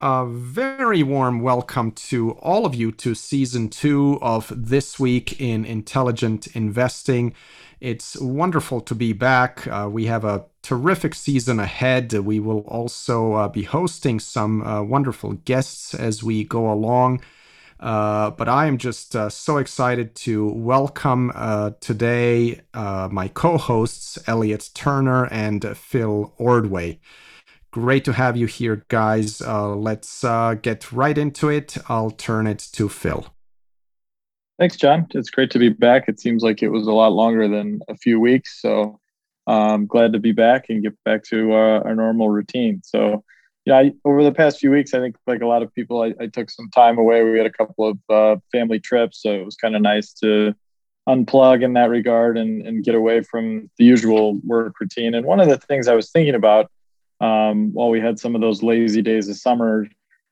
A very warm welcome to all of you to season two of This Week in Intelligent Investing. It's wonderful to be back. Uh, we have a terrific season ahead. We will also uh, be hosting some uh, wonderful guests as we go along. Uh, but I am just uh, so excited to welcome uh, today my co hosts, Elliot Turner and Phil Ordway. Great to have you here, guys. Uh, let's uh, get right into it. I'll turn it to Phil. Thanks, John. It's great to be back. It seems like it was a lot longer than a few weeks. So I'm um, glad to be back and get back to uh, our normal routine. So, yeah, I, over the past few weeks, I think like a lot of people, I, I took some time away. We had a couple of uh, family trips. So it was kind of nice to unplug in that regard and, and get away from the usual work routine. And one of the things I was thinking about um, while we had some of those lazy days of summer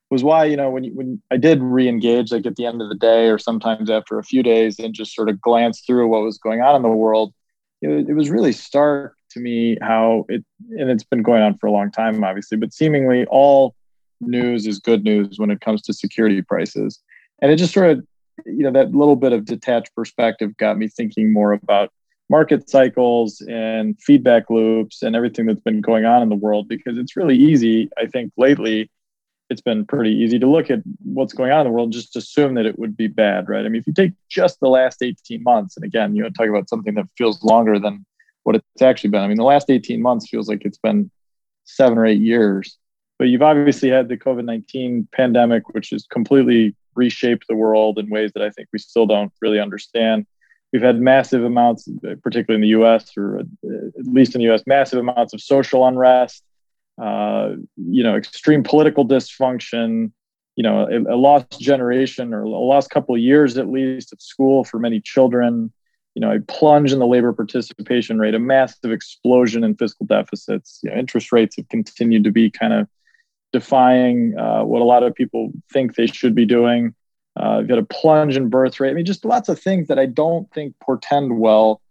was why you know when when I did re-engage like at the end of the day or sometimes after a few days and just sort of glance through what was going on in the world it, it was really stark to me how it and it's been going on for a long time obviously but seemingly all news is good news when it comes to security prices. And it just sort of you know that little bit of detached perspective got me thinking more about market cycles and feedback loops and everything that's been going on in the world because it's really easy i think lately it's been pretty easy to look at what's going on in the world just assume that it would be bad right? I mean if you take just the last 18 months and again you know talk about something that feels longer than what it's actually been. I mean the last 18 months feels like it's been seven or eight years. But you've obviously had the covid-19 pandemic which has completely reshaped the world in ways that i think we still don't really understand we've had massive amounts, particularly in the U.S. or uh, at least in the U.S., massive amounts of social unrest. Uh, you know, extreme political dysfunction. You know, a, a, lost generation or a lost couple of years at least at school for many children. You know, a plunge in the labor participation rate, a massive explosion in fiscal deficits. You know, interest rates have continued to be kind of defying uh, what a lot of people think they should be doing. Uh, you've got a plunge in birth rate. I mean, just lots of things that I don't think portend well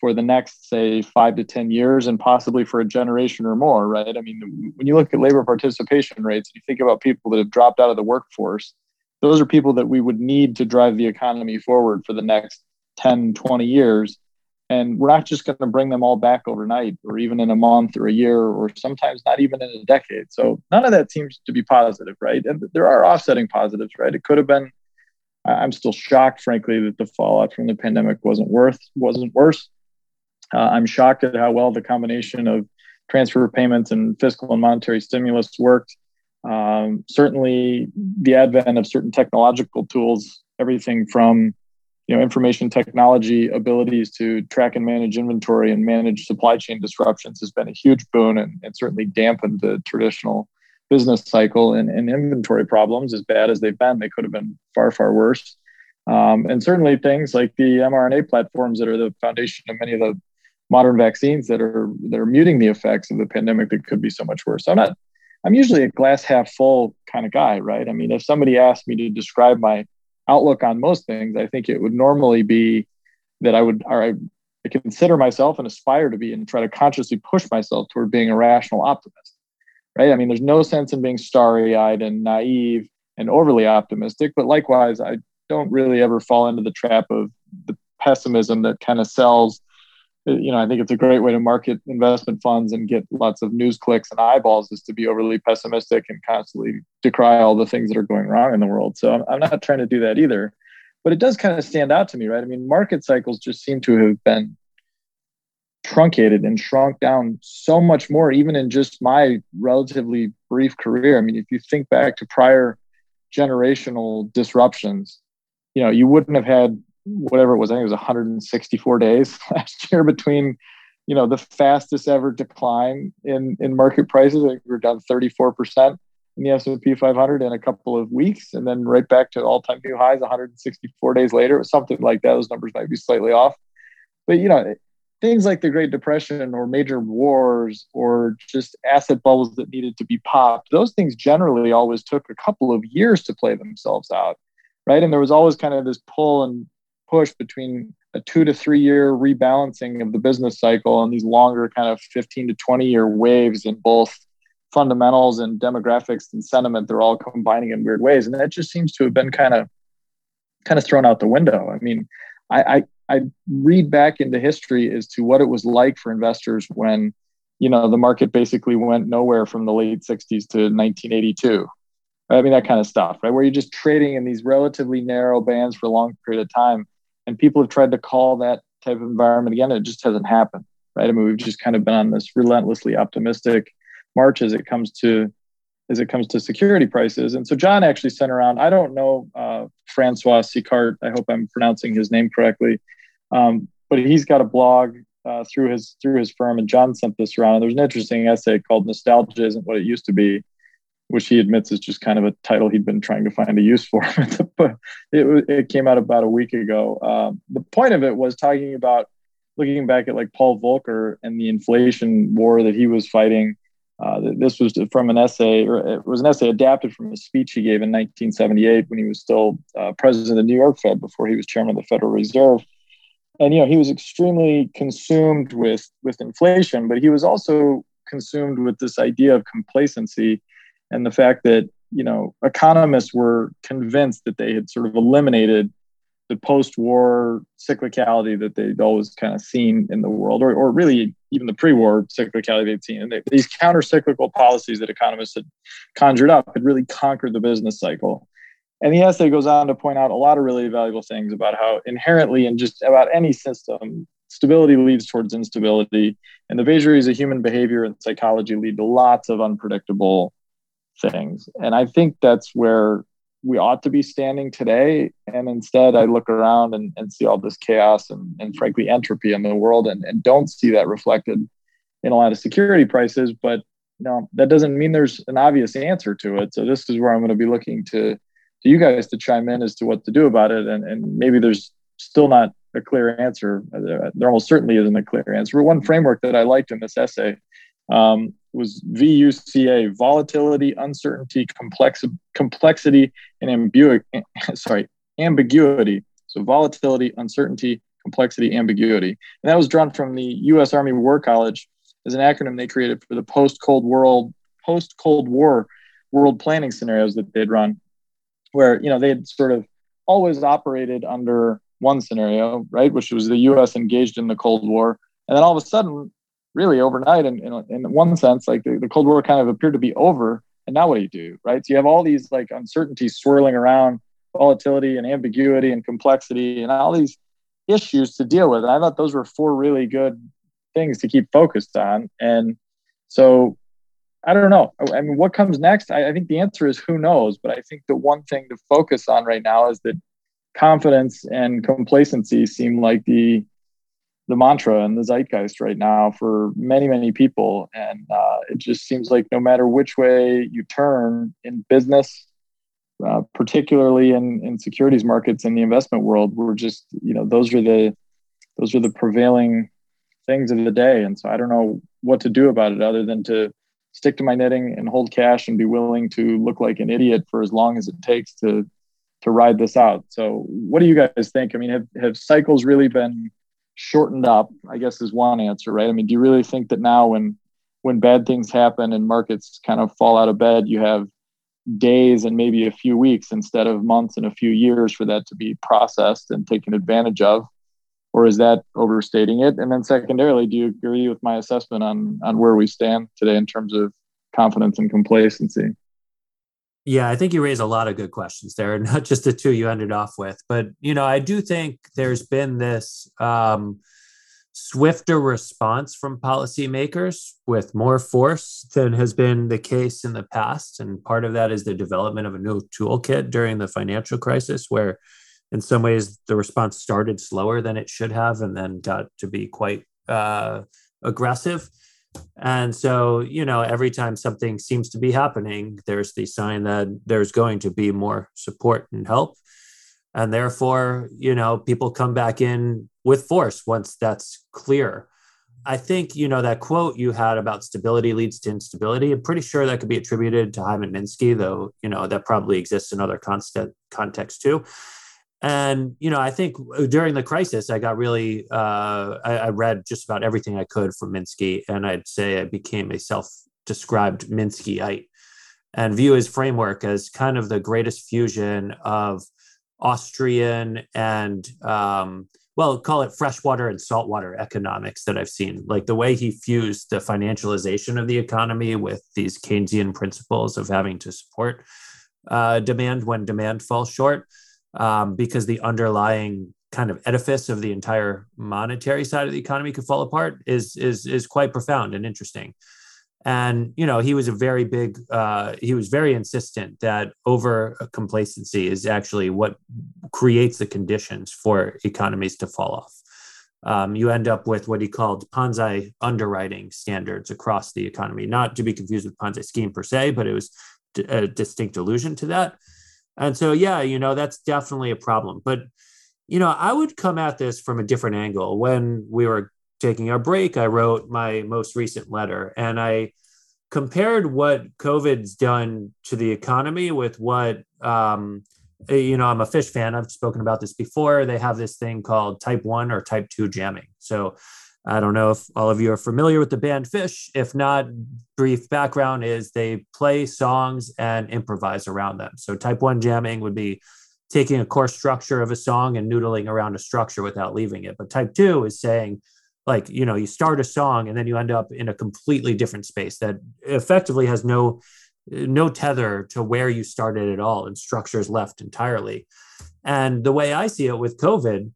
for the next, say, five to 10 years and possibly for a generation or more, right? I mean, when you look at labor participation rates, and you think about people that have dropped out of the workforce, those are people that we would need to drive the economy forward for the next 10, 20 years. And we're not just going to bring them all back overnight or even in a month or a year or sometimes not even in a decade. So none of that seems to be positive, right? And there are offsetting positives, right? It could have been. I'm still shocked, frankly, that the fallout from the pandemic wasn't worth wasn't worse. Uh, I'm shocked at how well the combination of transfer payments and fiscal and monetary stimulus worked. Um, certainly, the advent of certain technological tools, everything from you know information technology abilities to track and manage inventory and manage supply chain disruptions has been a huge boon and, and certainly dampened the traditional business cycle and, and, inventory problems as bad as they've been they could have been far far worse. Um, and certainly things like the mrna platforms that are the foundation of many of the modern vaccines that are that are muting the effects of the pandemic that could be so much worse. So i'm not i'm usually a glass half full kind of guy right? I mean if somebody asked me to describe my outlook on most things, I think it would normally be that I would, or I, consider myself and aspire to be and try to consciously push myself toward being a rational optimist. Right. I mean, there's no sense in being starry eyed and naive and overly optimistic, but likewise, I don't really ever fall into the trap of the pessimism that kind of sells Uh, you know, I think it's a great way to market investment funds and get lots of news clicks and eyeballs is to be overly pessimistic and constantly decry all the things that are going wrong in the world. So I'm, I'm not trying to do that either. But it does kind of stand out to me, right? I mean, market cycles just seem to have been truncated and shrunk down so much more, even in just my relatively brief career. I mean, if you think back to prior generational disruptions, you know, you wouldn't have had whatever it was, I think it was 164 days last year between, you know, the fastest ever decline in in market prices. We were down 34 percent in the S&P 500 in a couple of weeks, and then right back to all-time new highs 164 days later. It was something like that. Those numbers might be slightly off, but you know, things like the Great Depression or major wars or just asset bubbles that needed to be popped, those things generally always took a couple of years to play themselves out, right? And there was always kind of this pull and push between a two to three year rebalancing of the business cycle and these longer kind of 15 to 20 year waves in both fundamentals and demographics and sentiment they're all combining in weird ways. And that just seems to have been kind of kind of thrown out the window. I mean i i, I read back into history as to what it was like for investors when you know the market basically went nowhere from the late 60s to 1982 i mean that kind of stuff right? Where you're just trading in these relatively narrow bands for a long period of time and people have tried to call that type of environment again it just hasn't happened right i mean we've just kind of been on this relentlessly optimistic March as it comes to as it comes to security prices. And so John actually sent around. I don't know uh, Francois Sicart. I hope I'm pronouncing his name correctly, um, but he's got a blog uh, through his through his firm. And John sent this around. And there's an interesting essay called "Nostalgia Isn't What It Used to Be." Which he admits is just kind of a title he'd been trying to find a use for. but it, it came out about a week ago. Um, the point of it was talking about looking back at like Paul Volcker and the inflation war that he was fighting uh, this was from an essay, or it was an essay adapted from a speech he gave in 1978 when he was still uh, president of the New York Fed before he was chairman of the Federal Reserve. And you know, he was extremely consumed with with inflation, but he was also consumed with this idea of complacency and the fact that you know economists were convinced that they had sort of eliminated the post-war cyclicality that they'd always kind of seen in the world, or, or really even the pre-war cyclicality they'd seen. And they, these counter-cyclical policies that economists had conjured up had really conquered the business cycle. And the essay goes on to point out a lot of really valuable things about how inherently in just about any system, stability leads towards instability. And the vagaries of human behavior and psychology lead to lots of unpredictable things. And I think that's where we ought to be standing today. And instead, I look around and, and see all this chaos and, and frankly, entropy in the world and, and don't see that reflected in a lot of security prices. But you know, that doesn't mean there's an obvious answer to it. So this is where I'm going to be looking to, to you guys to chime in as to what to do about it. And, and maybe there's still not a clear answer. There almost certainly isn't a clear answer. One framework that I liked in this essay um, was VUCA: volatility, uncertainty, complex, complexity, and ambiguity. Sorry, ambiguity. So volatility, uncertainty, complexity, ambiguity, and that was drawn from the U.S. Army War College as an acronym they created for the post-Cold World post-Cold War world planning scenarios that they'd run, where you know they had sort of always operated under one scenario, right, which was the U.S. engaged in the Cold War, and then all of a sudden really overnight. In, in, in one sense like the, the cold war kind of appeared to be over. And now what do you do right? So you have all these like uncertainties swirling around volatility and ambiguity and complexity and all these issues to deal with. And i thought those were four really good things to keep focused on. And so i don't know. I mean what comes next? I, I think the answer is who knows. But i think the one thing to focus on right now is that confidence and complacency seem like the the mantra and the zeitgeist right now for many many people. And uh, it just seems like no matter which way you turn in business uh, particularly in, in securities markets in the investment world we're just you know those are the those are the prevailing things of the day. And so i don't know what to do about it other than to stick to my knitting and hold cash and be willing to look like an idiot for as long as it takes to to ride this out. So what do you guys think? I mean have, have cycles really been shortened up i guess is one answer right? I mean do you really think that now when when bad things happen and markets kind of fall out of bed you have days and maybe a few weeks instead of months and a few years for that to be processed and taken advantage of? Or is that overstating it? And then secondarily do you agree with my assessment on on where we stand today in terms of confidence and complacency yeah, I think you raise a lot of good questions there, not just the two you ended off with. But you know, I do think there's been this um, swifter response from policymakers with more force than has been the case in the past, and part of that is the development of a new toolkit during the financial crisis, where in some ways the response started slower than it should have, and then got to be quite uh, aggressive. And so, you know, every time something seems to be happening, there's the sign that there's going to be more support and help. And therefore, you know, people come back in with force once that's clear. I think, you know, that quote you had about stability leads to instability, I'm pretty sure that could be attributed to Hyman Minsky, though, you know, that probably exists in other constant contexts too. And, you know, I think during the crisis, I got really, uh, I, I read just about everything I could from Minsky. And I'd say I became a self described Minskyite and view his framework as kind of the greatest fusion of Austrian and um, well, call it freshwater and saltwater economics that I've seen. Like the way he fused the financialization of the economy with these Keynesian principles of having to support uh, demand when demand falls short, um, because the underlying kind of edifice of the entire monetary side of the economy could fall apart is is is quite profound and interesting and you know he was a very big uh, he was very insistent that over complacency is actually what creates the conditions for economies to fall off um, you end up with what he called Ponzi underwriting standards across the economy, not to be confused with Ponzi scheme per se, but it was a distinct allusion to that. And so, yeah, you know, that's definitely a problem. But, you know, I would come at this from a different angle. When we were taking our break, I wrote my most recent letter and I compared what COVID's done to the economy with what, um, you know, I'm a Phish fan. I've spoken about this before. They have this thing called type one or type two jamming. So I don't know if all of you are familiar with the band Phish. If not, brief background is they play songs and improvise around them. So type one jamming would be taking a core structure of a song and noodling around a structure without leaving it. But type two is saying, like you know you start a song and then you end up in a completely different space that effectively has no no tether to where you started at all and structures left entirely and the way i see it with covid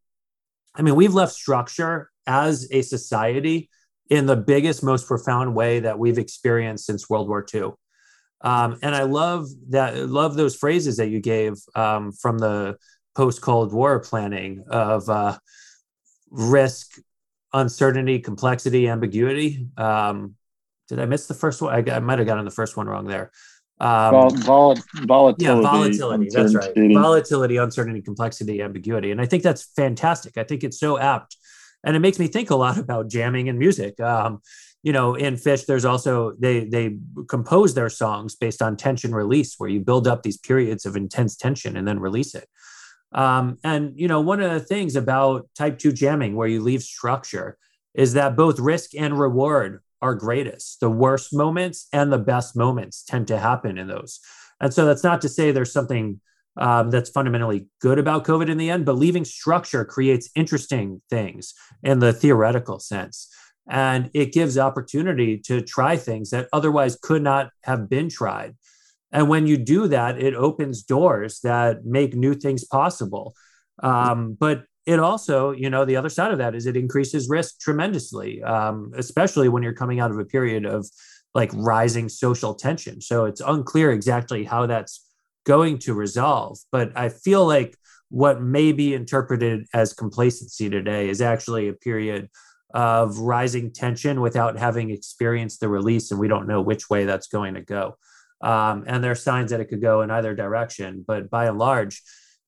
i mean we've left structure as a society in the biggest most profound way that we've experienced since world war ii um, and i love that love those phrases that you gave um, from the post cold war planning of uh, risk uncertainty, complexity, ambiguity. Um, did I miss the first one? I, I might have gotten the first one wrong there. Um, vol- volatility. Yeah, volatility. That's right. Volatility, uncertainty, complexity, ambiguity. And I think that's fantastic. I think it's so apt. And it makes me think a lot about jamming and music. Um, you know, in Phish, there's also they they compose their songs based on tension release, where you build up these periods of intense tension and then release it. Um, and you know, one of the things about type two jamming, where you leave structure, is that both risk and reward are greatest. The worst moments and the best moments tend to happen in those. And so that's not to say there's something um, that's fundamentally good about COVID in the end, but leaving structure creates interesting things in the theoretical sense. And it gives opportunity to try things that otherwise could not have been tried. And when you do that, it opens doors that make new things possible. Um, but it also, you know, the other side of that is it increases risk tremendously, um, especially when you're coming out of a period of like rising social tension. So it's unclear exactly how that's going to resolve. But I feel like what may be interpreted as complacency today is actually a period of rising tension without having experienced the release, and we don't know which way that's going to go. Um, and there are signs that it could go in either direction. But by and large,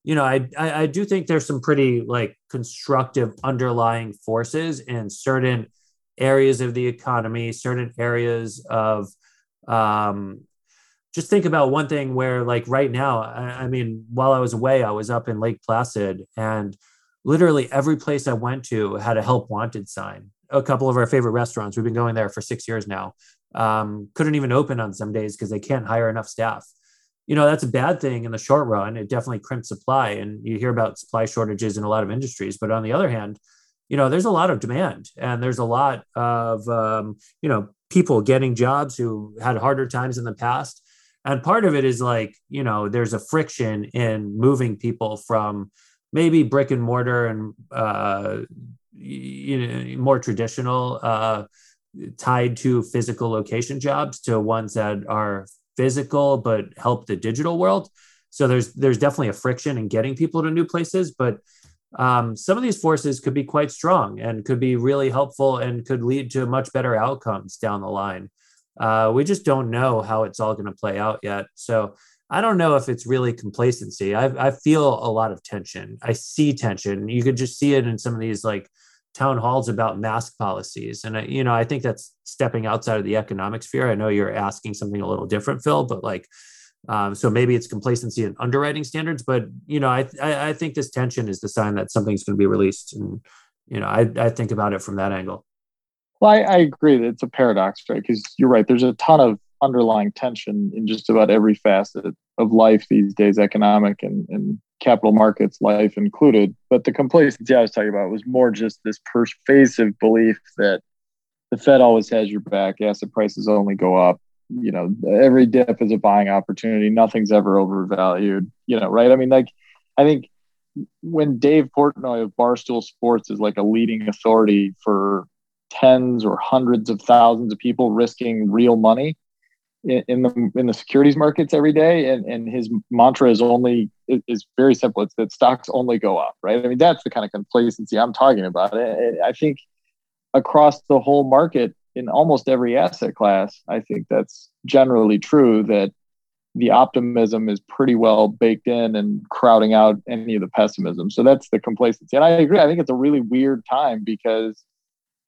you know, I, I, I do think there's some pretty like constructive underlying forces in certain areas of the economy, certain areas of um, just think about one thing where like right now, I, I mean, while I was away, I was up in Lake Placid and literally every place I went to had a help wanted sign. A couple of our favorite restaurants, we've been going there for six years now, um, couldn't even open on some days because they can't hire enough staff. You know, that's a bad thing in the short run. It definitely crimps supply. And you hear about supply shortages in a lot of industries. But on the other hand, you know, there's a lot of demand and there's a lot of, um, you know, people getting jobs who had harder times in the past. And part of it is like, you know, there's a friction in moving people from maybe brick and mortar and, uh, you know, more traditional uh, tied to physical location jobs to ones that are physical but help the digital world. So there's there's definitely a friction in getting people to new places, but um, some of these forces could be quite strong and could be really helpful and could lead to much better outcomes down the line. Uh, we just don't know how it's all going to play out yet. So I don't know if it's really complacency. I, I feel a lot of tension. I see tension. You could just see it in some of these like town halls about mask policies. And, I, you know, I think that's stepping outside of the economic sphere. I know you're asking something a little different, Phil, but like, um, so maybe it's complacency in underwriting standards, but you know, I, I, I think this tension is the sign that something's going to be released, and you know, I I think about it from that angle. Well, I, I agree that it's a paradox, right? Because you're right. There's a ton of underlying tension in just about every facet of life these days, economic and, and capital markets life included. But the complacency I was talking about was more just this pervasive belief that the Fed always has your back, asset prices only go up, you know, every dip is a buying opportunity. Nothing's ever overvalued, you know, right? I mean, like, I think when Dave Portnoy of Barstool Sports is like a leading authority for tens or hundreds of thousands of people risking real money in, in the in the securities markets every day, and and his mantra is only is very simple. It's that stocks only go up, right? I mean, that's the kind of complacency I'm talking about. I think across the whole market, in almost every asset class, I think that's generally true that the optimism is pretty well baked in and crowding out any of the pessimism. So that's the complacency. And I agree. I think it's a really weird time because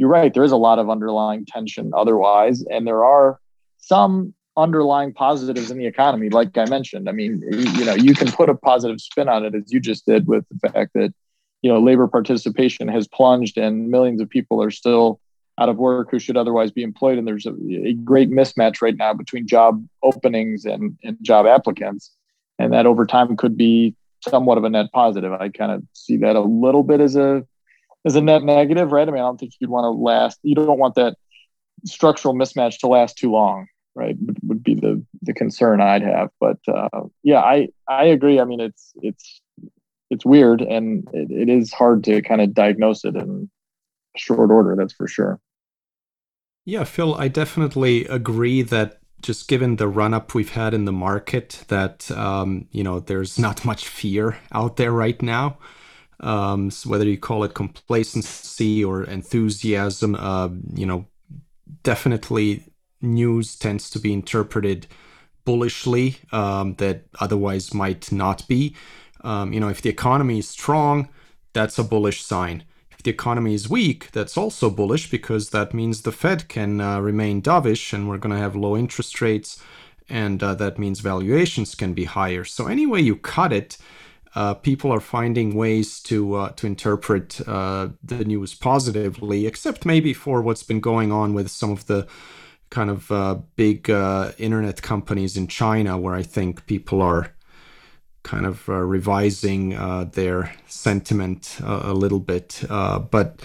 you're right. There is a lot of underlying tension otherwise. And there are some underlying positives in the economy, like I mentioned. I mean, you know, you can put a positive spin on it as you just did with the fact that, you know, labor participation has plunged and millions of people are still out of work who should otherwise be employed. And there's a, a great mismatch right now between job openings and, and job applicants. And that over time could be somewhat of a net positive. I kind of see that a little bit as a as a net negative, right? I mean, I don't think you'd want to last. You don't want that structural mismatch to last too long, right? Would, would be the the concern I'd have. But uh, yeah, I I agree. I mean, it's it's it's weird and it, it is hard to kind of diagnose it in short order. That's for sure. Yeah, Phil, I definitely agree that just given the run up we've had in the market, that um, you know there's not much fear out there right now. Um, so whether you call it complacency or enthusiasm, uh, you know, definitely news tends to be interpreted bullishly um, that otherwise might not be. Um, you know, if the economy is strong, that's a bullish sign. If the economy is weak, that's also bullish because that means the Fed can uh, remain dovish and we're going to have low interest rates, and uh, that means valuations can be higher. So, any way you cut it, uh, people are finding ways to uh, to interpret uh, the news positively, except maybe for what's been going on with some of the kind of uh, big internet companies in China, where I think people are kind of uh, revising uh, their sentiment uh, a little bit. Uh, but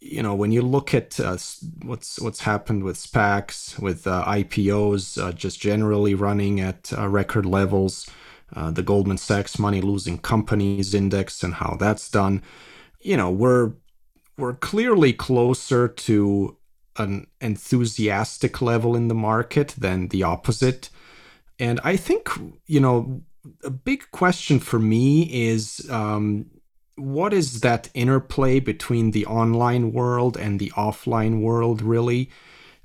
you know, when you look at uh, what's what's happened with SPACs, with uh, IPOs, just generally running at record levels, the Goldman Sachs money losing companies index, and how that's done, you know, we're we're clearly closer to an enthusiastic level in the market than the opposite. And I think, you know, a big question for me is um, what is that interplay between the online world and the offline world really?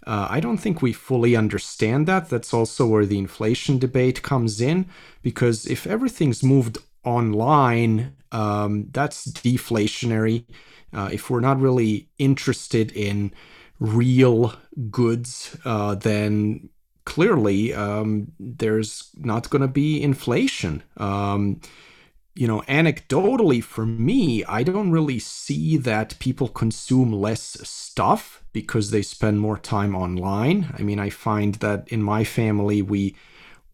Uh, I don't think we fully understand that. That's also where the inflation debate comes in, because if everything's moved online, um, that's deflationary. Uh, if we're not really interested in real goods, uh, then clearly um, there's not going to be inflation. Um, you know, anecdotally for me, I don't really see that people consume less stuff because they spend more time online. I mean, I find that in my family, we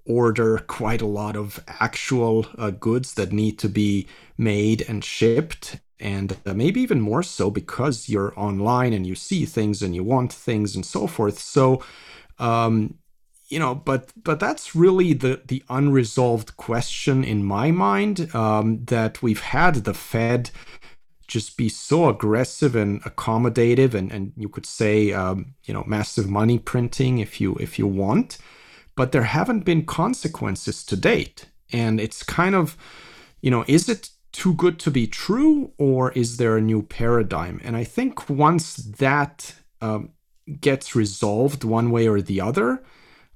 order quite a lot of actual uh, goods that need to be made and shipped. And uh, maybe even more so because you're online and you see things and you want things and so forth. So, um, you know, but but that's really the the unresolved question in my mind um, that we've had the Fed just be so aggressive and accommodative, and and you could say um, you know massive money printing if you if you want, but there haven't been consequences to date, and it's kind of you know is it too good to be true, or is there a new paradigm? And I think once that um, gets resolved one way or the other,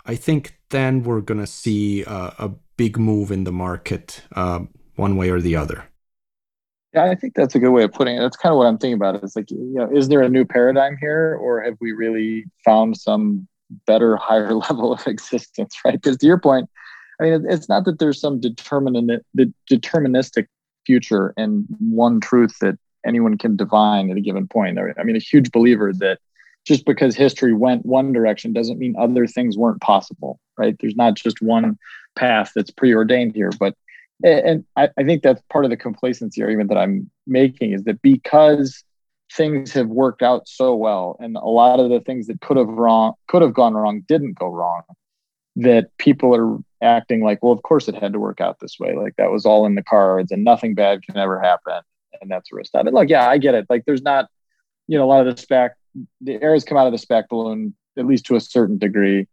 I think then we're going to see a, a, big move in the market uh, one way or the other. Yeah, I think that's a good way of putting it. That's kind of what I'm thinking about. It's like, you know, is there a new paradigm here, or have we really found some better, higher level of existence? Right? Because to your point, I mean, it's not that there's some determinant, the deterministic future and one truth that anyone can divine at a given point. I mean, a huge believer that just because history went one direction doesn't mean other things weren't possible, right? There's not just one path that's preordained here, but and I, I think that's part of the complacency argument that I'm making is that because things have worked out so well and a lot of the things that could have wrong could have gone wrong didn't go wrong that people are acting like well of course it had to work out this way like that was all in the cards and nothing bad can ever happen and that's where it's at. And like yeah i get it like there's not you know a lot of the SPAC the air has come out of the SPAC balloon at least to a certain degree.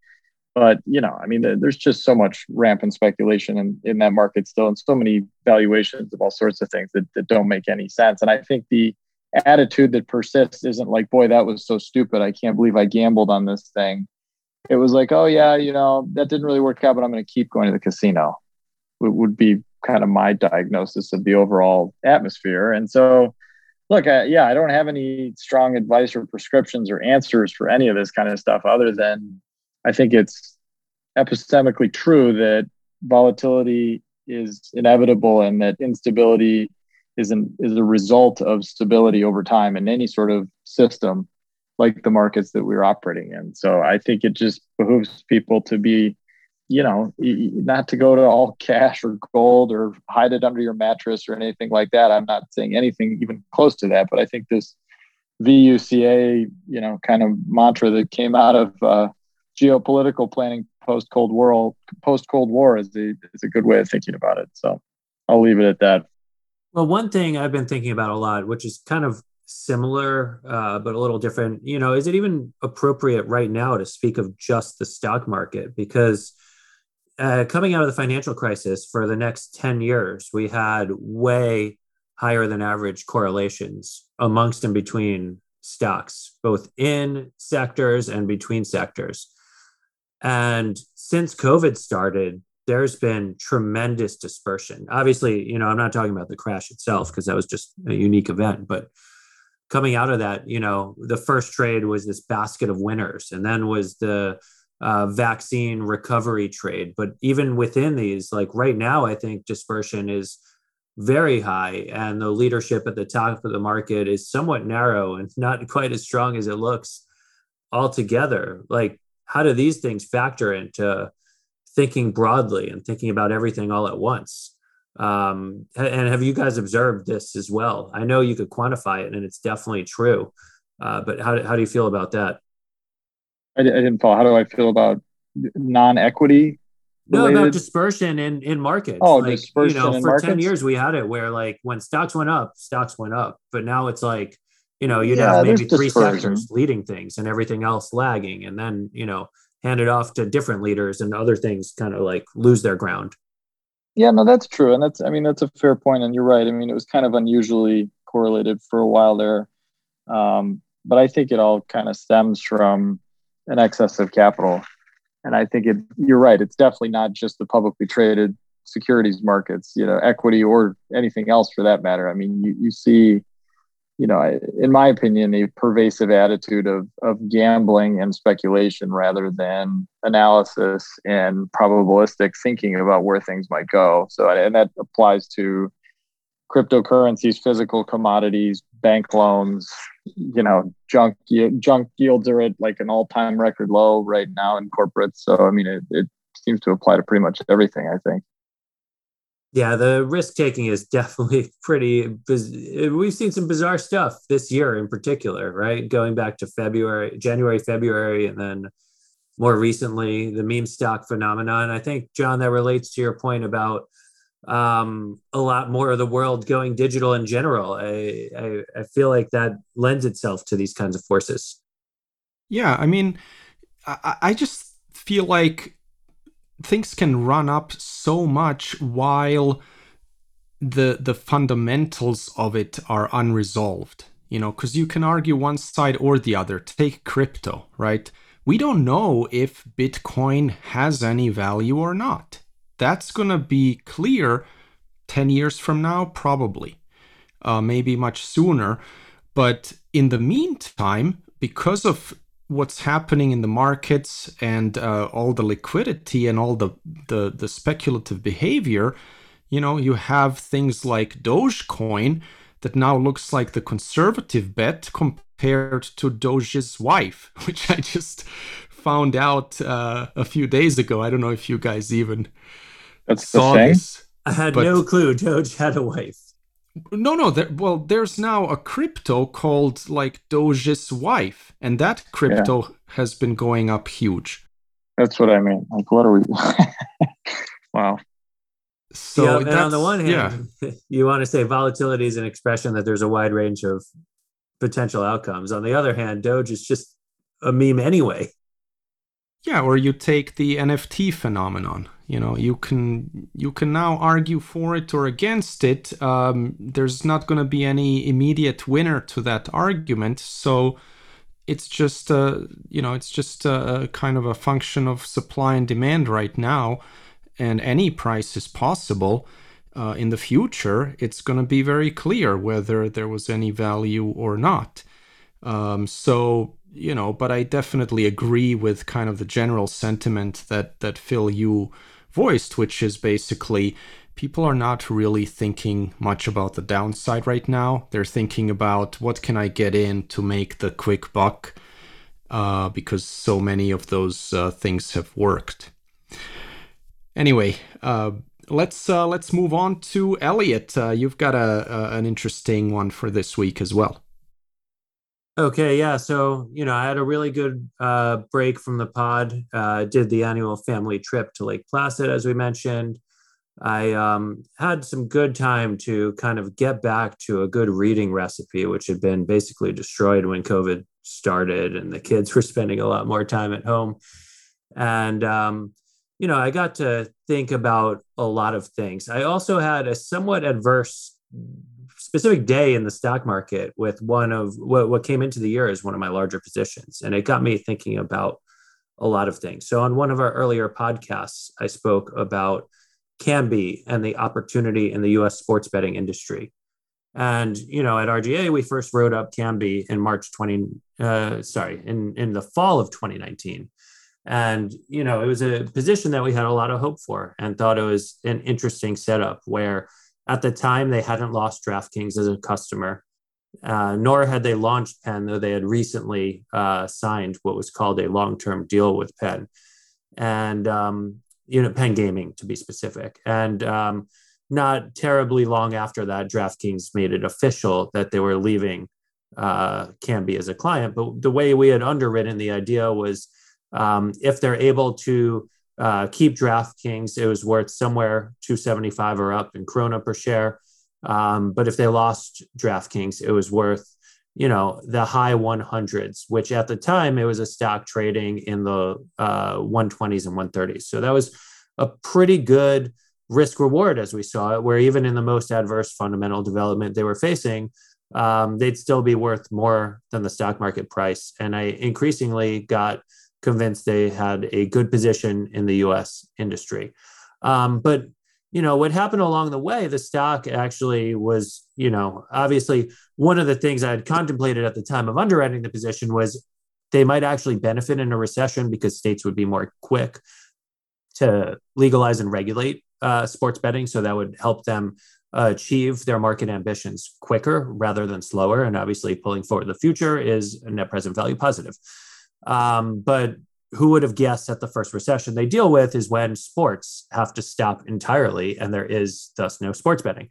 But you know, I mean, there's just so much rampant speculation in, in that market still, and so many valuations of all sorts of things that, that don't make any sense. And I think the attitude that persists isn't like, boy, that was so stupid. I can't believe I gambled on this thing. It was like, oh yeah, you know, that didn't really work out, but I'm going to keep going to the casino. It would be kind of my diagnosis of the overall atmosphere. And so look, I, yeah, I don't have any strong advice or prescriptions or answers for any of this kind of stuff other than I think it's epistemically true that volatility is inevitable and that instability is an is a result of stability over time in any sort of system like the markets that we're operating in. So I think it just behooves people to be you know, not to go to all cash or gold or hide it under your mattress or anything like that. I'm not saying anything even close to that, but I think this VUCA, you know, kind of mantra that came out of uh, geopolitical planning post Cold War, post Cold War is a, is a good way of thinking about it. So I'll leave it at that. Well, one thing I've been thinking about a lot, which is kind of similar uh, but a little different, you know, is it even appropriate right now to speak of just the stock market? Because uh, coming out of the financial crisis for the next 10 years, we had way higher than average correlations amongst and between stocks, both in sectors and between sectors. And since COVID started, there's been tremendous dispersion. Obviously, you know, I'm not talking about the crash itself because that was just a unique event, but coming out of that, you know, the first trade was this basket of winners, and then was the uh, vaccine recovery trade. But even within these, like right now, I think dispersion is very high and the leadership at the top of the market is somewhat narrow and not quite as strong as it looks altogether. Like, how do these things factor into thinking broadly and thinking about everything all at once? Um, and have you guys observed this as well? I know you could quantify it and it's definitely true. Uh, but how, how do you feel about that? I, I didn't follow. How do I feel about non-equity? No, about dispersion in in markets. Oh, like, dispersion you know, for markets? ten years we had it where like when stocks went up, stocks went up, but now it's like you know you'd yeah, have maybe three dispersion. sectors leading things and everything else lagging, and then you know hand it off to different leaders and other things kind of like lose their ground. Yeah, no, that's true, and that's I mean that's a fair point, and you're right. I mean it was kind of unusually correlated for a while there, um, but I think it all kind of stems from an excess of capital. And I think it, you're right. It's definitely not just the publicly traded securities markets, you know, equity or anything else for that matter. I mean, you, you see, you know, in my opinion, a pervasive attitude of, of gambling and speculation rather than analysis and probabilistic thinking about where things might go. So, and that applies to cryptocurrencies, physical commodities, bank loans, you know, junk junk yields are at like an all time record low right now in corporates. So I mean, it, it seems to apply to pretty much everything. I think. Yeah, the risk taking is definitely pretty. We've seen some bizarre stuff this year in particular, right? Going back to February, January, February, and then more recently the meme stock phenomenon. I think John, that relates to your point about um, a lot more of the world going digital in general. I, I, I feel like that lends itself to these kinds of forces. Yeah, I mean, I, I just feel like things can run up so much while the the fundamentals of it are unresolved you know because you can argue one side or the other take crypto right we don't know if bitcoin has any value or not that's going to be clear 10 years from now probably uh, maybe much sooner but in the meantime because of what's happening in the markets and uh, all the liquidity and all the, the the speculative behavior you know, you have things like Dogecoin that now looks like the conservative bet compared to Doge's wife, which I just found out uh, a few days ago. I don't know if you guys even That's saw the same? this. I had But- no clue Doge had a wife. No, no. There, well, there's now a crypto called like Doge's wife, and that crypto has been going up huge. That's what I mean. Like, what are we? wow. So yeah, and on the that's- one yeah. hand, you want to say volatility is an expression that there's a wide range of potential outcomes. On the other hand, Doge is just a meme anyway. Yeah, or you take the NFT phenomenon. You know, you can you can now argue for it or against it. Um, there's not going to be any immediate winner to that argument, so it's just uh, you know it's just a, a kind of a function of supply and demand right now, and any price is possible. Uh, in the future, it's going to be very clear whether there was any value or not. Um, so you know, but I definitely agree with kind of the general sentiment that that Phil you voiced, which is basically people are not really thinking much about the downside right now. They're thinking about what can I get in to make the quick buck, uh, because so many of those uh, things have worked. Anyway, uh, let's uh, let's move on to Elliot. Uh, you've got a, a an interesting one for this week as well. Okay, yeah. So, you know, I had a really good uh, break from the pod. Uh, did the annual family trip to Lake Placid, as we mentioned. I um, had some good time to kind of get back to a good reading recipe, which had been basically destroyed when COVID started and the kids were spending a lot more time at home. And, um, you know, I got to think about a lot of things. I also had a somewhat adverse specific day in the stock market with one of what, what came into the year as one of my larger positions. And it got me thinking about a lot of things. So, on one of our earlier podcasts, I spoke about Kambi and the opportunity in the US sports betting industry. And, you know, at RGA, we first wrote up Kambi in March 20, uh, sorry, in, in the fall of 2019. And, you know, it was a position that we had a lot of hope for and thought it was an interesting setup where at the time, they hadn't lost DraftKings as a customer, uh, nor had they launched Penn, though they had recently uh, signed what was called a long term deal with Penn and, um, you know, Penn Gaming to be specific. And um, not terribly long after that, DraftKings made it official that they were leaving uh, Kambi as a client. But the way we had underwritten the idea was um, if they're able to uh, keep DraftKings, it was worth somewhere 275 or up in Krona per share. Um, but if they lost DraftKings, it was worth, you know, the high 100s, which at the time it was a stock trading in the uh, 120s and 130s. So that was a pretty good risk reward as we saw it, where even in the most adverse fundamental development they were facing, um, they'd still be worth more than the stock market price. And I increasingly got convinced they had a good position in the US industry. Um, but you know what happened along the way the stock actually was you know obviously one of the things i had contemplated at the time of underwriting the position was they might actually benefit in a recession because states would be more quick to legalize and regulate uh, sports betting. So that would help them uh, achieve their market ambitions quicker rather than slower. And obviously pulling forward the future is a net present value positive um, but who would have guessed that the first recession they deal with is when sports have to stop entirely and there is thus no sports betting.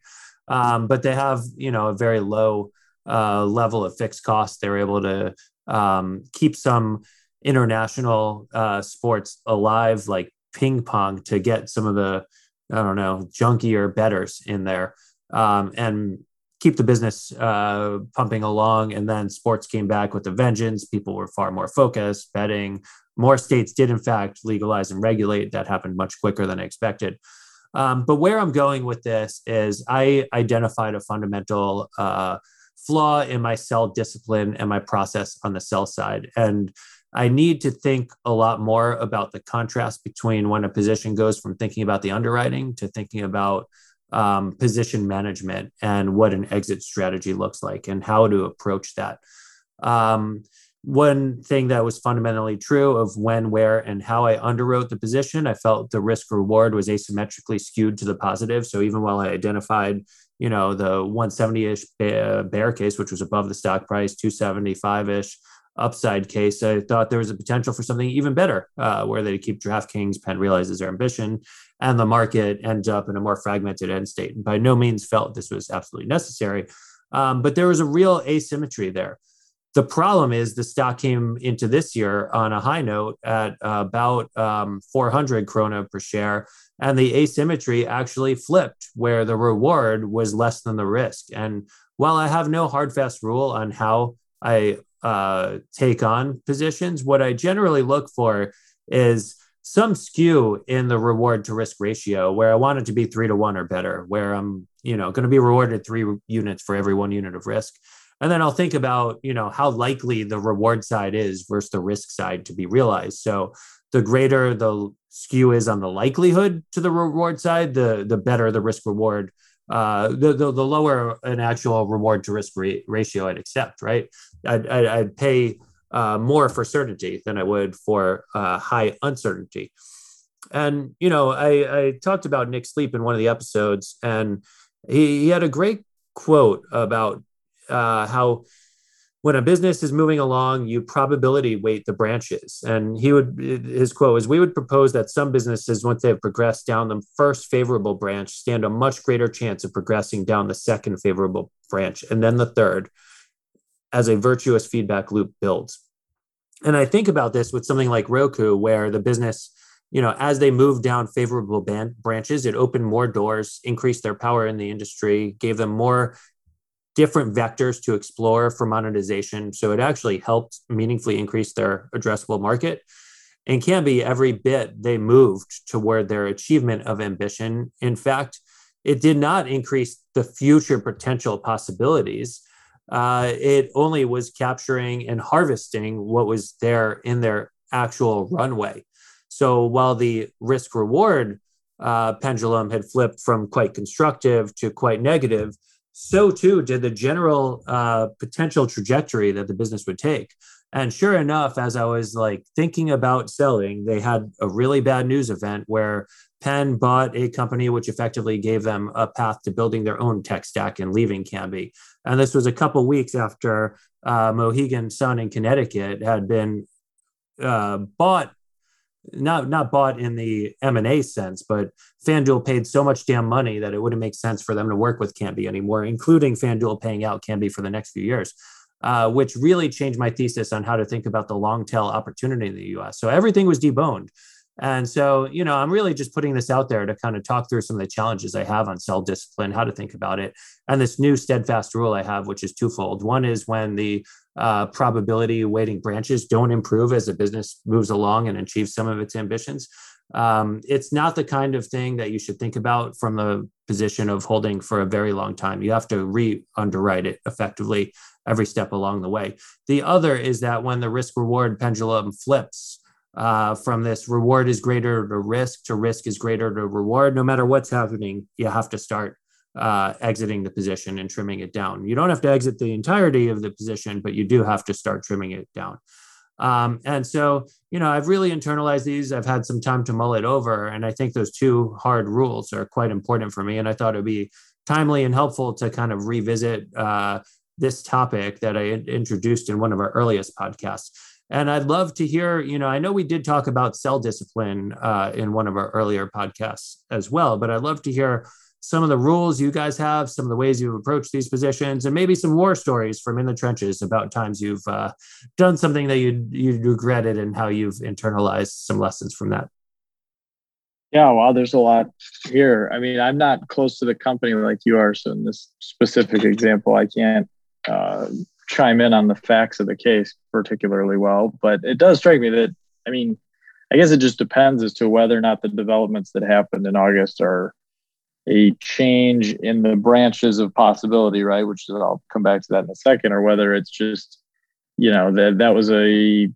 Um, but they have you know a very low uh, level of fixed costs. They're able to um, keep some international uh, sports alive like ping pong to get some of the i don't know junkier betters in there. Um, and keep the business uh, pumping along. And then sports came back with a vengeance. People were far more focused, betting. More states did, in fact, legalize and regulate. That happened much quicker than I expected. Um, but where I'm going with this is I identified a fundamental uh, flaw in my sell discipline and my process on the sell side. And I need to think a lot more about the contrast between when a position goes from thinking about the underwriting to thinking about um, position management and what an exit strategy looks like and how to approach that. Um, one thing that was fundamentally true of when, where, and how I underwrote the position, I felt the risk reward was asymmetrically skewed to the positive. So even while I identified, you know, the 170 ish bear case, which was above the stock price, 275 ish upside case, I thought there was a potential for something even better, uh, where they keep DraftKings, Penn realizes their ambition, and the market ends up in a more fragmented end state. And by no means felt this was absolutely necessary. Um, but there was a real asymmetry there. The problem is the stock came into this year on a high note at uh, about um, 400 krona per share, and the asymmetry actually flipped, where the reward was less than the risk. And while I have no hard fast rule on how I uh, take on positions, what I generally look for is some skew in the reward to risk ratio where I want it to be three to one or better, where I'm, you know, going to be rewarded three units for every one unit of risk. And then i'll think about you know how likely the reward side is versus the risk side to be realized. So the greater the skew is on the likelihood to the reward side the the better the risk reward uh, the, the, the lower an actual reward to risk ra- ratio I'd accept, right? I'd, I'd, I'd pay uh, more for certainty than I would for uh, high uncertainty. And you know, I, I talked about Nick Sleep in one of the episodes, and he, he had a great quote about uh, how when a business is moving along, you probability weight the branches. And he would, his quote is, we would propose that some businesses, once they have progressed down the first favorable branch, stand a much greater chance of progressing down the second favorable branch and then the third as a virtuous feedback loop builds. And I think about this with something like Roku, where the business, you know, as they moved down favorable band branches, it opened more doors, increased their power in the industry, gave them more different vectors to explore for monetization. So it actually helped meaningfully increase their addressable market. And Kambi every bit they moved toward their achievement of ambition. In fact, it did not increase the future potential possibilities. Uh, it only was capturing and harvesting what was there in their actual runway. So while the risk reward uh, pendulum had flipped from quite constructive to quite negative, so too did the general uh, potential trajectory that the business would take. And sure enough, as I was like thinking about selling, they had a really bad news event where Penn bought a company which effectively gave them a path to building their own tech stack and leaving Kambi. And this was a couple weeks after uh, Mohegan Sun in Connecticut had been uh, bought not not bought in the M&A sense, but FanDuel paid so much damn money that it wouldn't make sense for them to work with Kambi anymore, including FanDuel paying out Kambi for the next few years, uh, which really changed my thesis on how to think about the long tail opportunity in the US. So everything was deboned. And so, you know, I'm really just putting this out there to kind of talk through some of the challenges I have on sell discipline, how to think about it, and this new steadfast rule I have, which is twofold. One is when the uh, probability weighting branches don't improve as the business moves along and achieves some of its ambitions. Um, it's not the kind of thing that you should think about from the position of holding for a very long time. You have to re underwrite it effectively every step along the way. The other is that when the risk reward pendulum flips, uh, from this reward is greater to risk to risk is greater to reward. No matter what's happening, you have to start uh, exiting the position and trimming it down. You don't have to exit the entirety of the position, but you do have to start trimming it down. Um, and so, you know, I've really internalized these. I've had some time to mull it over. And I think those two hard rules are quite important for me. And I thought it'd be timely and helpful to kind of revisit uh, this topic that I introduced in one of our earliest podcasts. And I'd love to hear, you know, I know we did talk about sell discipline uh, in one of our earlier podcasts as well, but I'd love to hear some of the rules you guys have, some of the ways you've approached these positions, and maybe some war stories from in the trenches about times you've uh, done something that you you regretted and how you've internalized some lessons from that. Yeah, well, there's a lot here. I mean, I'm not close to the company like you are, so in this specific example, I can't uh, chime in on the facts of the case particularly well, but it does strike me that, I mean, I guess it just depends as to whether or not the developments that happened in August are a change in the branches of possibility, right? Which is, I'll come back to that in a second, or whether it's just, you know, that that was a